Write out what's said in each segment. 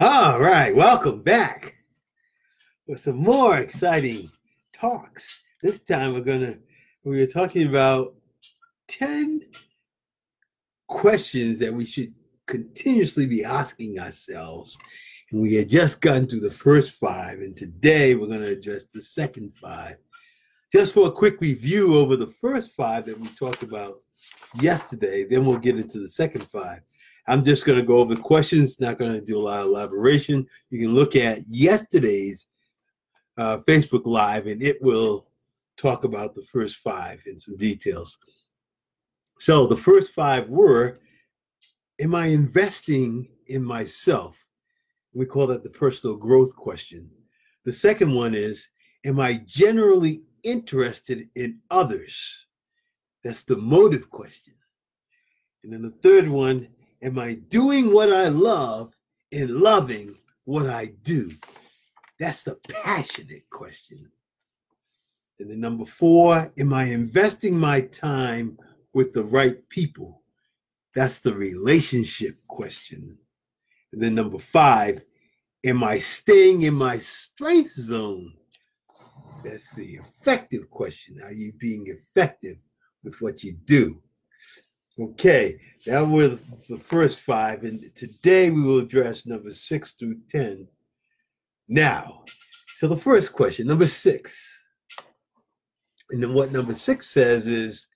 All right, welcome back with some more exciting talks. This time we're gonna we are talking about 10 questions that we should continuously be asking ourselves. And we had just gotten through the first five, and today we're to address the second five. Just for a quick review over the first five that we talked about yesterday, then we'll get into the second five. I'm just going to go over the questions, not going to do a lot of elaboration. You can look at yesterday's uh, Facebook Live, and it will talk about the first five in some details. So the first five were Am I investing in myself? We call that the personal growth question. The second one is Am I generally interested in others? That's the motive question. And then the third one Am I doing what I love and loving what I do? That's the passionate question. And then number four, am I investing my time with the right people? That's the relationship question. And then number five, am I staying in my strength zone? That's the effective question. Are you being effective with what you do? Okay, that was the first five. And today we will address number six through 10. Now, so the first question, number six. And then what number six says is,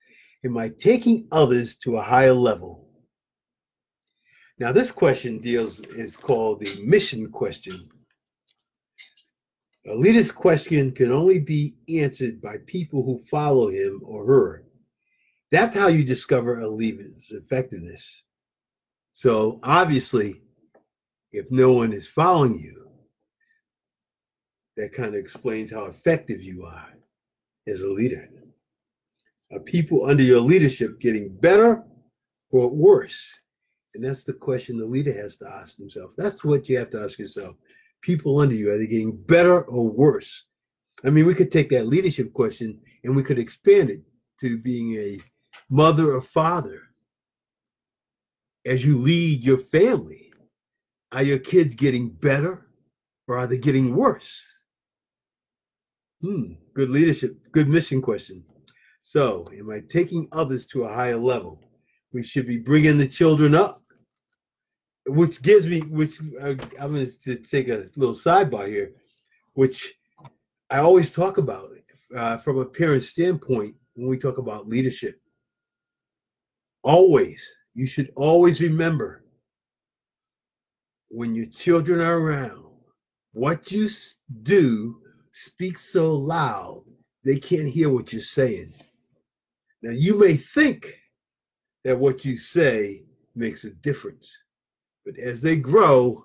Am I taking others to a higher level? Now, this question deals is called the mission question. A leader's question can only be answered by people who follow him or her. That's how you discover a leader's effectiveness. So, obviously, if no one is following you, that kind of explains how effective you are as a leader. Are people under your leadership getting better or worse? And that's the question the leader has to ask himself. That's what you have to ask yourself. People under you, are they getting better or worse? I mean, we could take that leadership question and we could expand it to being a mother or father. As you lead your family, are your kids getting better or are they getting worse? Hmm, good leadership, good mission question. So, am I taking others to a higher level? We should be bringing the children up, which gives me, which uh, I'm going to take a little sidebar here, which I always talk about uh, from a parent standpoint when we talk about leadership. Always, you should always remember when your children are around, what you do speaks so loud they can't hear what you're saying. Now, you may think that what you say makes a difference, but as they grow,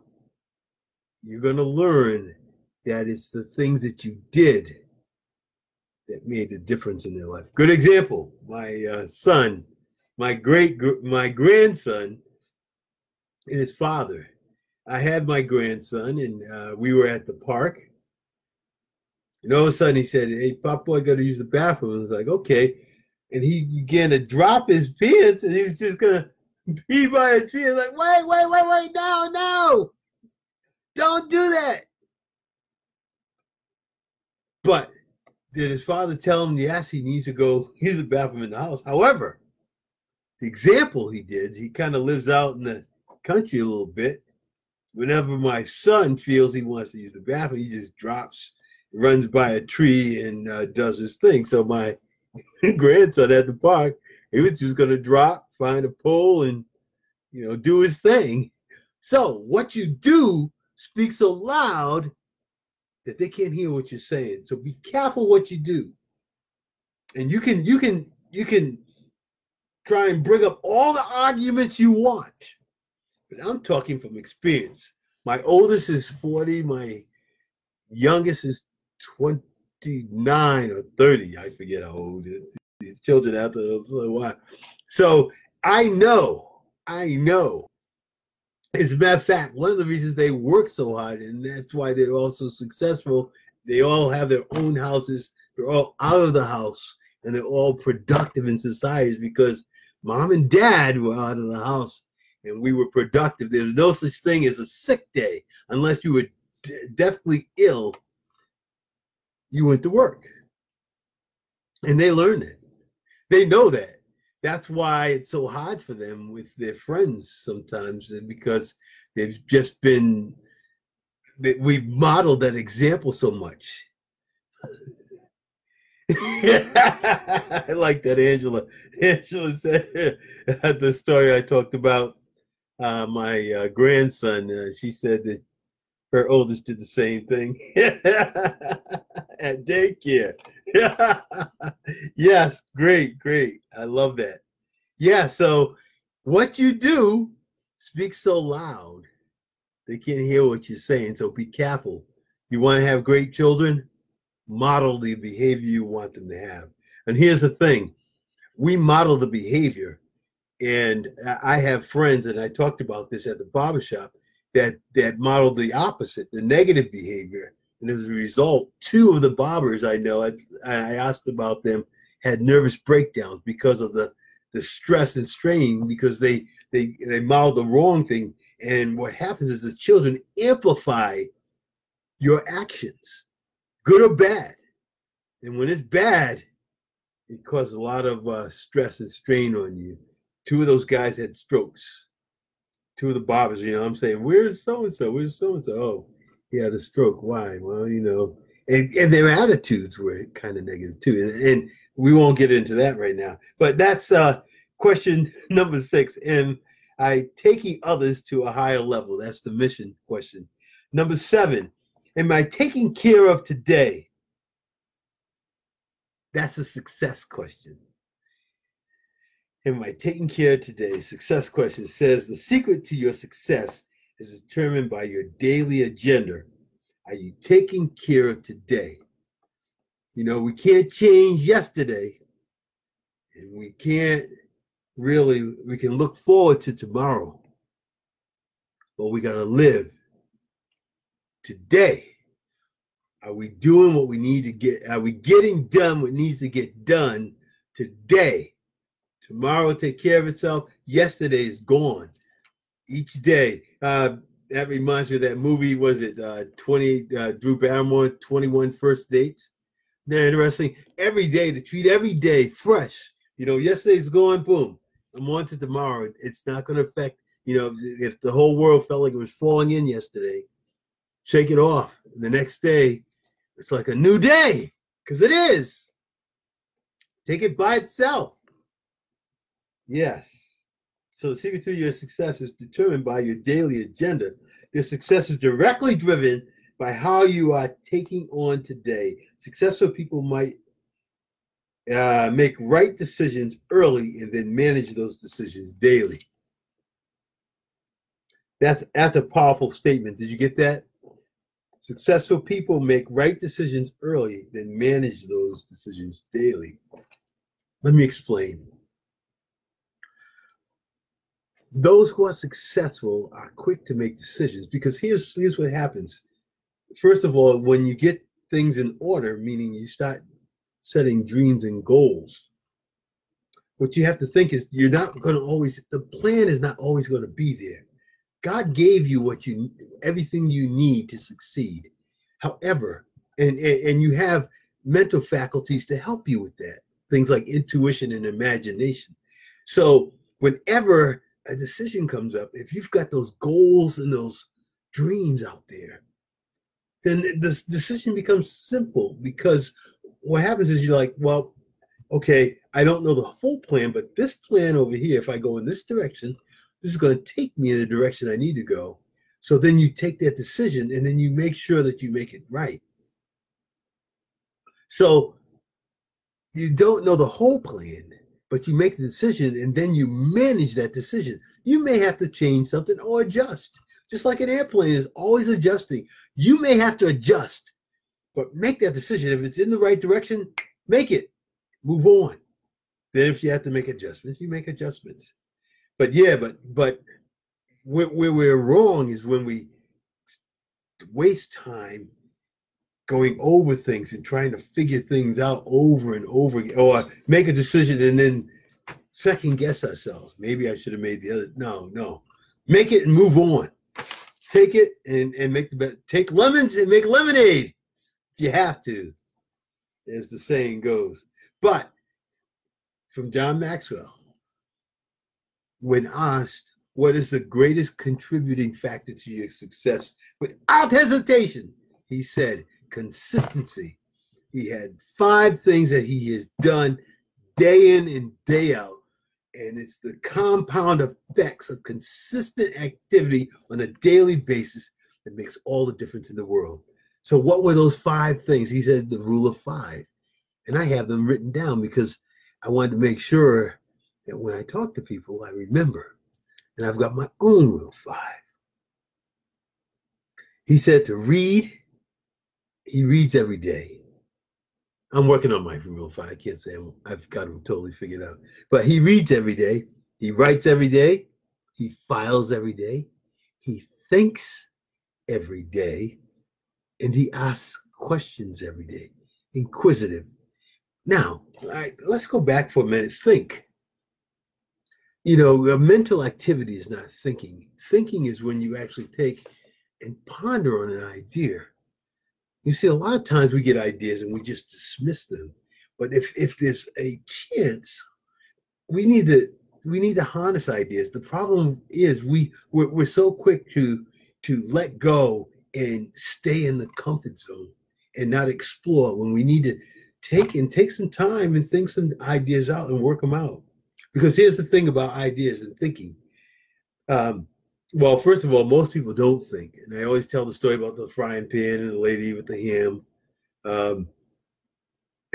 you're going to learn that it's the things that you did that made the difference in their life. Good example my uh, son, my great, my grandson, and his father. I had my grandson, and uh, we were at the park. And all of a sudden, he said, "Hey, Pop boy, got to use the bathroom." I was like, "Okay." and he began to drop his pants and he was just gonna pee by a tree. I was like, wait, wait, wait, wait, no, no, don't do that. But did his father tell him, yes, he needs to go use the bathroom in the house? However, example he did, he kind of lives out in the country a little bit. Whenever my son feels he wants to use the bathroom, he just drops, runs by a tree, and uh, does his thing. So my grandson at the park, he was just going to drop, find a pole, and you know do his thing. So what you do speaks so loud that they can't hear what you're saying. So be careful what you do. And you can you can you can try and bring up all the arguments you want. But I'm talking from experience. My oldest is 40, my youngest is 29 or 30. I forget how old these children after a while. So I know, I know. As a matter of fact, one of the reasons they work so hard, and that's why they're all so successful, they all have their own houses, they're all out of the house, and they're all productive in society is because mom and dad were out of the house and we were productive. There's no such thing as a sick day unless you were d- deathly ill. You went to work, and they learned it. They know that. That's why it's so hard for them with their friends sometimes, because they've just been. We've modeled that example so much. I like that, Angela. Angela said the story I talked about uh, my uh, grandson. Uh, she said that her oldest did the same thing at daycare. yes, great, great. I love that. Yeah, so what you do speaks so loud they can't hear what you're saying. So be careful. You want to have great children? Model the behavior you want them to have. And here's the thing we model the behavior. And I have friends, and I talked about this at the barbershop, that that modeled the opposite, the negative behavior. And as a result, two of the barbers I know, I, I asked about them, had nervous breakdowns because of the the stress and strain because they they they modeled the wrong thing. And what happens is the children amplify your actions good or bad. And when it's bad, it causes a lot of uh, stress and strain on you. Two of those guys had strokes. Two of the barbers, you know, I'm saying, where's so and so? Where's so and so? Oh, he had a stroke. Why? Well, you know, and, and their attitudes were kind of negative too. And, and we won't get into that right now. But that's uh, question number six. And I taking others to a higher level. That's the mission question. Number seven, am I taking care of today? That's a success question. Am I taking care of today? Success question says the secret to your success is determined by your daily agenda. Are you taking care of today? You know, we can't change yesterday, and we can't really, we can look forward to tomorrow, but we got to live today? Are we doing what we need to get? Are we getting done what needs to get done today? Tomorrow will take care of itself. Yesterday is gone. Each day. Uh, that reminds me of that movie. Was it uh, 20 uh, Drew Barrymore, 21 First Dates? Now, interesting. Every day to treat every day fresh. You know, yesterday's gone, boom. I'm on to tomorrow. It's not going to affect, you know, if, if the whole world felt like it was falling in yesterday, shake it off. The next day, it's like a new day because it is. Take it by itself. Yes. So the secret to your success is determined by your daily agenda. Your success is directly driven by how you are taking on today. Successful people might uh, make right decisions early and then manage those decisions daily. That's that's a powerful statement. Did you get that? Successful people make right decisions early, then manage those decisions daily. Let me explain. Those who are successful are quick to make decisions because here's, here's what happens. First of all, when you get things in order, meaning you start setting dreams and goals, what you have to think is you're not going to always, the plan is not always going to be there God gave you what you everything you need to succeed. However, and, and, and you have mental faculties to help you with that. Things like intuition and imagination. So whenever a decision comes up, if you've got those goals and those dreams out there, then this decision becomes simple because what happens is you're like, well, okay, I don't know the full plan, but this plan over here, if I go in this direction, this is going to take me in the direction I need to go. So then you take that decision and then you make sure that you make it right. So you don't know the whole plan, but you make the decision and then you manage that decision. You may have to change something or adjust. Just like an airplane is always adjusting. You may have to adjust, but make that decision. If it's in the right direction, make it. Move on. Then if you have to make adjustments, you make adjustments but yeah, but but where, where we're wrong is when we waste time going over things and trying to figure things out over and over again, or make a decision and then second guess ourselves. Maybe I should have made the other. No, no. make it and move on. Take it and, and make the best. Take lemons and make lemonade if you have to, as the saying goes. But from John Maxwell, when asked what is the greatest contributing factor to your success, without hesitation, he said consistency. He had five things that he has done day in and day out and it's the compound effects of consistent activity on a daily basis that makes all the difference in the world. So, what were those five things? He said the rule of five. And I have them written down because I wanted to make sure that when I talk to people, I remember. And I've got my own rule five. He said to read, he reads every day. I'm working on my rule five. I can't say i have got him totally figured out. But he reads every day. He writes every day. He files every day. He thinks every day. And he asks questions every day. Inquisitive. Now, let's go back for a minute. Think. You know, mental activity is not thinking. Thinking is when you actually take and ponder on an idea you see, a lot of times we get ideas and we just dismiss them. But if if there's a chance, we need to we need to harness ideas. The problem is we we're, we're so quick to to let go and stay in the comfort zone and not explore when we need to take and take some time and think some ideas out and work them out. Because here's the thing about ideas and thinking. Um, well, first of all, most people don't think, and I always tell the story about the frying pan and the lady with the ham. Um,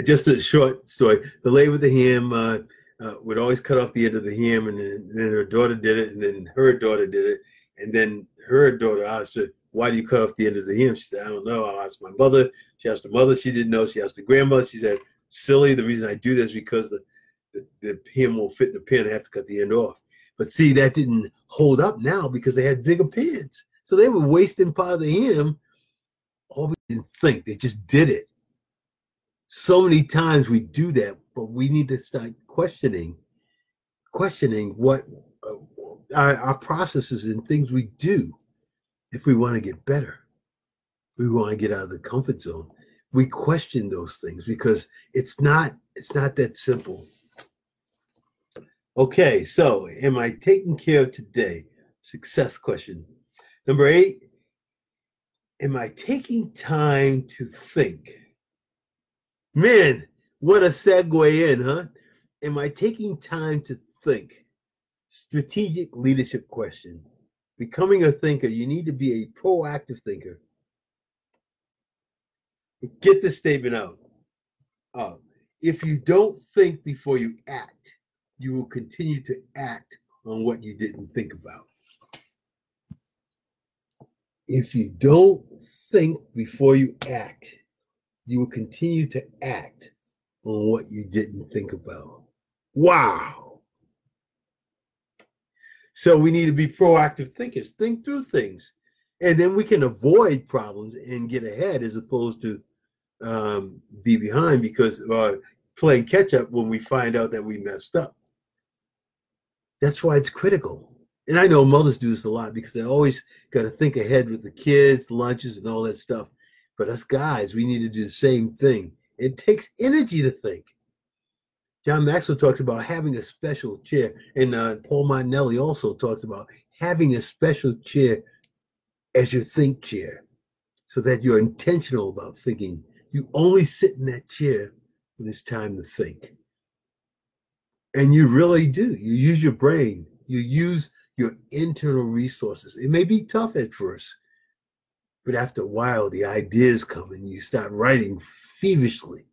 just a short story. The lady with the ham uh, uh, would always cut off the end of the ham, and then, then, her daughter did it, and then her daughter did it, and then her daughter asked her, "Why do you cut off the end of the ham?" She said, "I don't know. I asked my mother. She asked her mother. She didn't know. She asked her grandmother. She said, silly. The reason I do this is because the the, ham won't fit in the pin. I have to cut the end off." But see, that didn't hold up now because they had bigger pins. So they were wasting part of the ham. All we didn't think, they just did it. So many times we do that, but we need to start questioning, questioning what uh, our, our processes and things we do if we want to get better. We want to get out of the comfort zone. We question those things because it's not it's not that simple. Okay, so am I taking care of today? Success question. Number eight, am I taking time to think? Man, what a segue in, huh? Am I taking time to think? Strategic leadership question. Becoming a thinker, you need to be a proactive thinker. Get the statement out. Uh, if you don't think before you act, you will continue to act on what you didn't think about. If you don't think before you act, you will continue to act on what you didn't think about. Wow. So we need to be proactive thinkers, think through things, and then we can avoid problems and get ahead as opposed to um, be behind because uh, playing catch up when we find out that we messed up. That's why it's critical. And I know mothers do this a lot because they always got to think ahead with the kids, lunches, and all that stuff. But us guys, we need to do the same thing. It takes energy to think. John Maxwell talks about having a special chair, and uh, Paul Martinelli also talks about having a special chair as your think chair, so that you're intentional about thinking. You only sit in that chair when it's time to think. And you really do. You use your brain, you use your internal resources. It may be tough at first, but after a while, the ideas come and you start writing feverishly.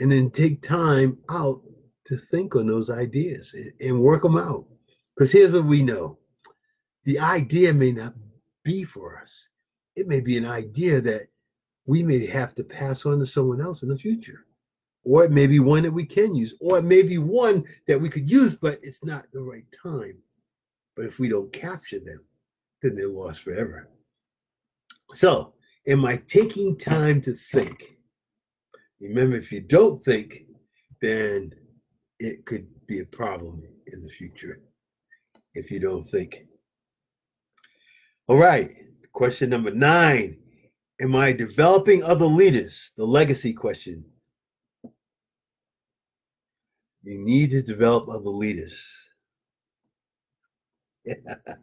And then take time out to think on those ideas and work them out. Because here's what we know the idea may not be for us, it may be an idea that we may have to pass on to someone else in the future or it may be one that we can use, or it may be one that we could use, but it's not the right time. But if we don't capture them, then they're lost forever. So, am I taking time to think? Remember, if you don't think, then it could be a problem in the future if you don't think. All right. Question number nine. Am I developing other leaders? The legacy question. You need to develop other leaders. Yeah.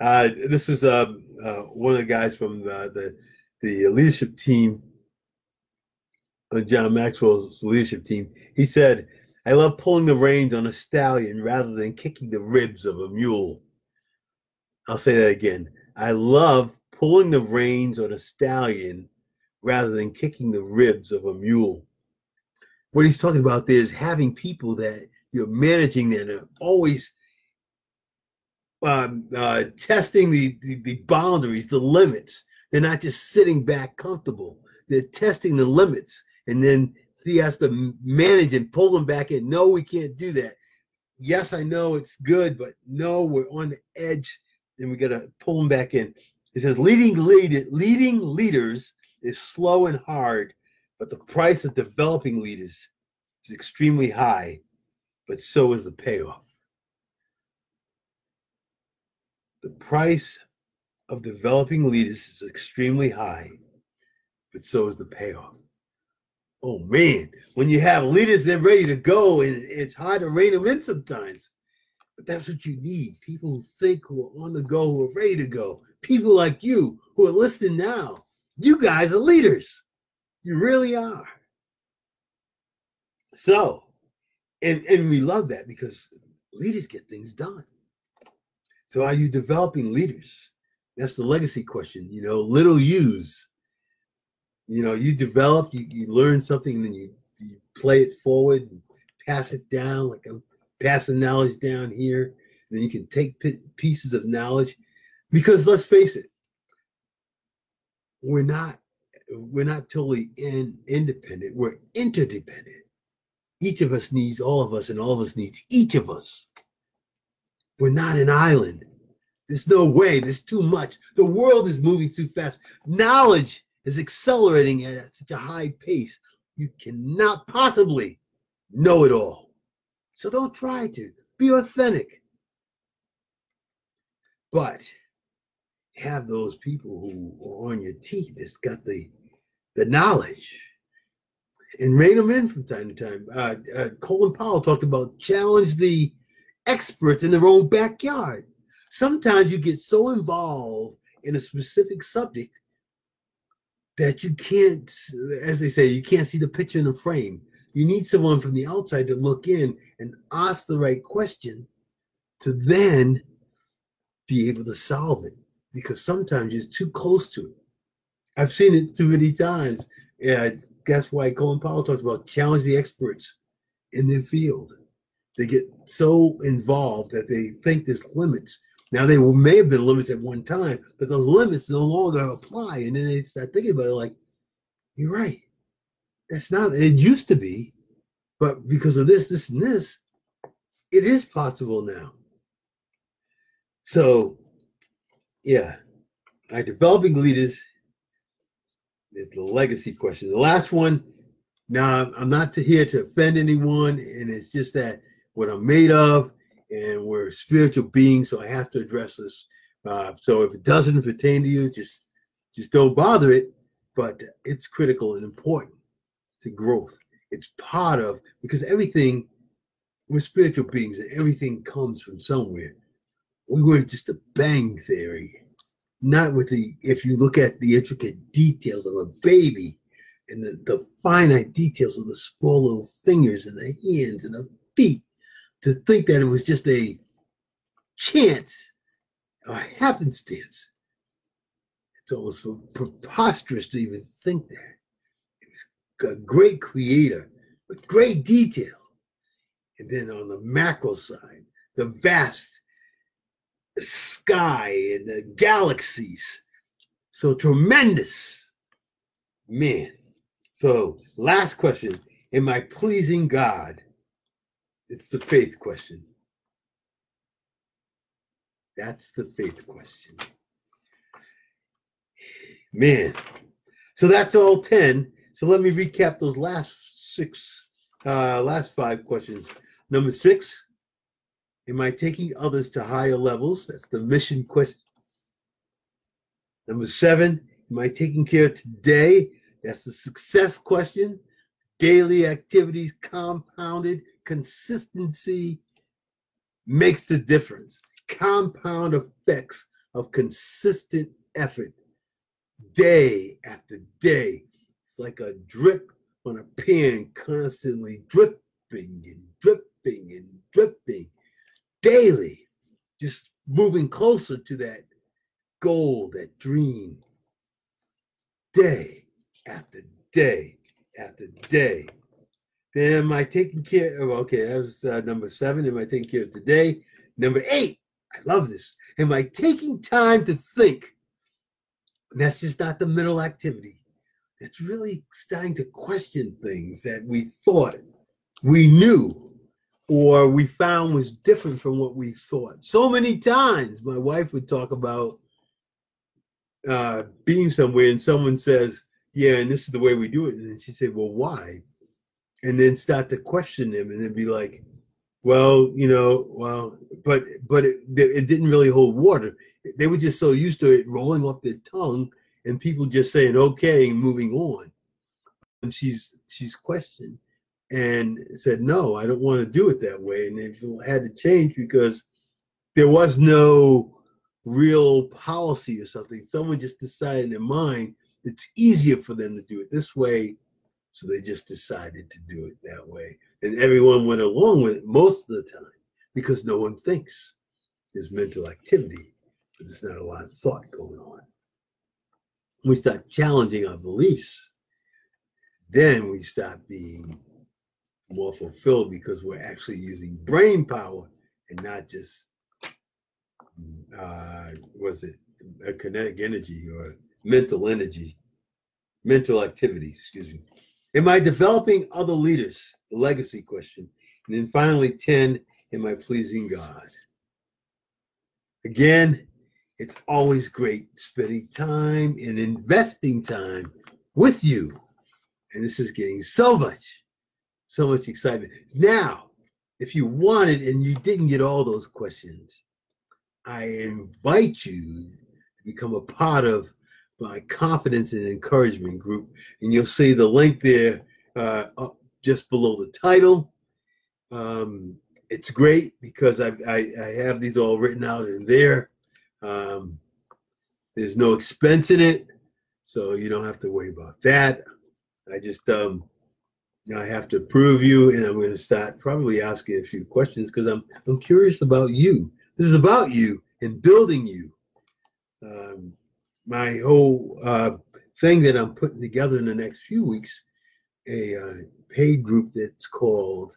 Uh, this was uh, uh, one of the guys from the, the, the leadership team, uh, John Maxwell's leadership team. He said, I love pulling the reins on a stallion rather than kicking the ribs of a mule. I'll say that again. I love pulling the reins on a stallion rather than kicking the ribs of a mule. What he's talking about there is having people that you're managing that are always um, uh, testing the, the, the boundaries, the limits. They're not just sitting back comfortable. They're testing the limits, and then he has to manage and pull them back in. No, we can't do that. Yes, I know it's good, but no, we're on the edge, and we got to pull them back in. It says leading lead, leading leaders is slow and hard, but the price of developing leaders is extremely high, but so is the payoff. The price of developing leaders is extremely high, but so is the payoff. Oh man, when you have leaders that are ready to go, and it's hard to rein them in sometimes. But that's what you need. People who think, who are on the go, who are ready to go. People like you who are listening now. You guys are leaders. You really are. So, and, and we love that because leaders get things done. So are you developing leaders? That's the legacy question. You know, little use. You know, you develop, you, you learn something, and then you, you play it forward and pass it down. Like um, I'm passing knowledge down here. Then you can take p- pieces of knowledge. Because let's face it, we're not we're not totally in, independent. We're interdependent. Each of us needs all of us, and all of us needs each of us. We're not an island. There's no way. There's too much. The world is moving too fast. Knowledge is accelerating at such a high pace. You cannot possibly know it all. So don't try to. Be authentic. But have those people who are on your team that's got the the knowledge and rein them in from time to time. Uh, uh, Colin Powell talked about challenge the experts in their own backyard. Sometimes you get so involved in a specific subject that you can't, as they say, you can't see the picture in the frame. You need someone from the outside to look in and ask the right question to then be able to solve it because sometimes you're too close to it. I've seen it too many times. And that's why Colin Powell talks about challenge the experts in their field. They get so involved that they think there's limits. Now they may have been limits at one time, but those limits no longer apply. And then they start thinking about it like, you're right. That's not it used to be, but because of this, this, and this, it is possible now. So yeah, I developing leaders the legacy question. The last one, now I'm not here to offend anyone, and it's just that what I'm made of, and we're spiritual beings, so I have to address this. Uh, so if it doesn't pertain to you, just just don't bother it. But it's critical and important to growth. It's part of because everything we're spiritual beings, and everything comes from somewhere. We were just a bang theory, not with the. If you look at the intricate details of a baby, and the, the finite details of the small little fingers and the hands and the feet to think that it was just a chance a happenstance. It's almost preposterous to even think that. It was a great creator with great detail. And then on the macro side, the vast sky and the galaxies. So tremendous. Man. So, last question Am I pleasing God? It's the faith question. That's the faith question. Man. So that's all 10. So let me recap those last six, uh, last five questions. Number six, Am I taking others to higher levels? That's the mission question. Number seven, am I taking care today? That's the success question. Daily activities compounded, consistency makes the difference. Compound effects of consistent effort day after day. It's like a drip on a pan, constantly dripping and dripping and dripping daily, just moving closer to that goal, that dream, day after day after day. Then am I taking care of, okay, that was uh, number seven. Am I taking care of today? Number eight, I love this. Am I taking time to think? And that's just not the mental activity. It's really starting to question things that we thought we knew or we found was different from what we thought. So many times my wife would talk about uh, being somewhere and someone says, Yeah, and this is the way we do it. And she said, Well, why? And then start to question them and then be like, Well, you know, well, but but it, it didn't really hold water. They were just so used to it rolling off their tongue and people just saying okay and moving on. And she's she's questioned and said, No, I don't want to do it that way. And they had to change because there was no real policy or something. Someone just decided in their mind it's easier for them to do it this way. So they just decided to do it that way. And everyone went along with it most of the time because no one thinks. There's mental activity, but there's not a lot of thought going on. we start challenging our beliefs, then we start being more fulfilled because we're actually using brain power and not just uh was it a kinetic energy or mental energy mental activity excuse me. Am i developing other leaders? The legacy question. And then finally 10 am i pleasing god? Again it's always great spending time and investing time with you. And this is getting so much so much excitement. Now, if you wanted and you didn't get all those questions, I invite you to become a part of my confidence and encouragement group. And you'll see the link there uh, up just below the title. Um, it's great because I, I, I, have these all written out in there. Um, there's no expense in it, so you don't have to worry about that. I just um, I have to approve you, and I'm going to start probably asking a few questions because I'm I'm curious about you. This is about you and building you. Um, my whole uh, thing that I'm putting together in the next few weeks, a uh, paid group that's called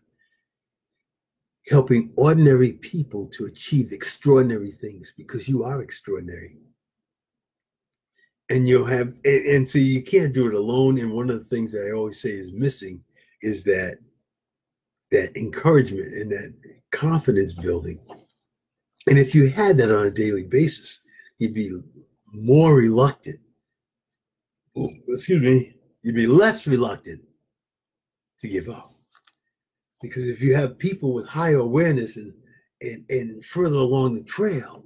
helping ordinary people to achieve extraordinary things because you are extraordinary and you'll have and, and, so you can't do it alone and one of the things that i always say is missing is that that encouragement and that confidence building. And if you had that on a daily basis, you'd be more reluctant. Excuse me, you'd be less reluctant to give up. Because if you have people with higher awareness and and, and further along the trail,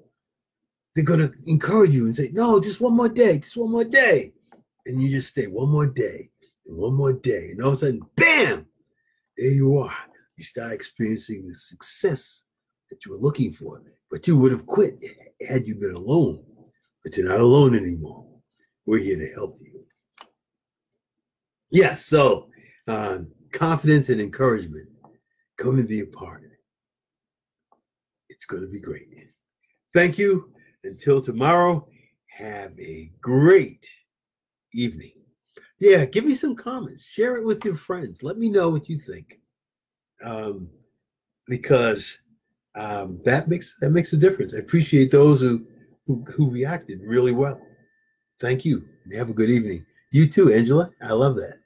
they're going to encourage you and say, No, just one more day, just one more day. And you just stay one more day one more day. And all of a sudden, bam, there you are. You start experiencing the success that you were looking for. But you would have quit had you been alone. But you're not alone anymore. We're here to help you. Yes, yeah, so um, confidence and encouragement. Come and be a part of it. It's going to be great. Thank you. Until tomorrow, have a great evening. Yeah, give me some comments. Share it with your friends. Let me know what you think. Um, because um, that makes that makes a difference. I appreciate those who, who who reacted really well. Thank you. And have a good evening. You too, Angela. I love that.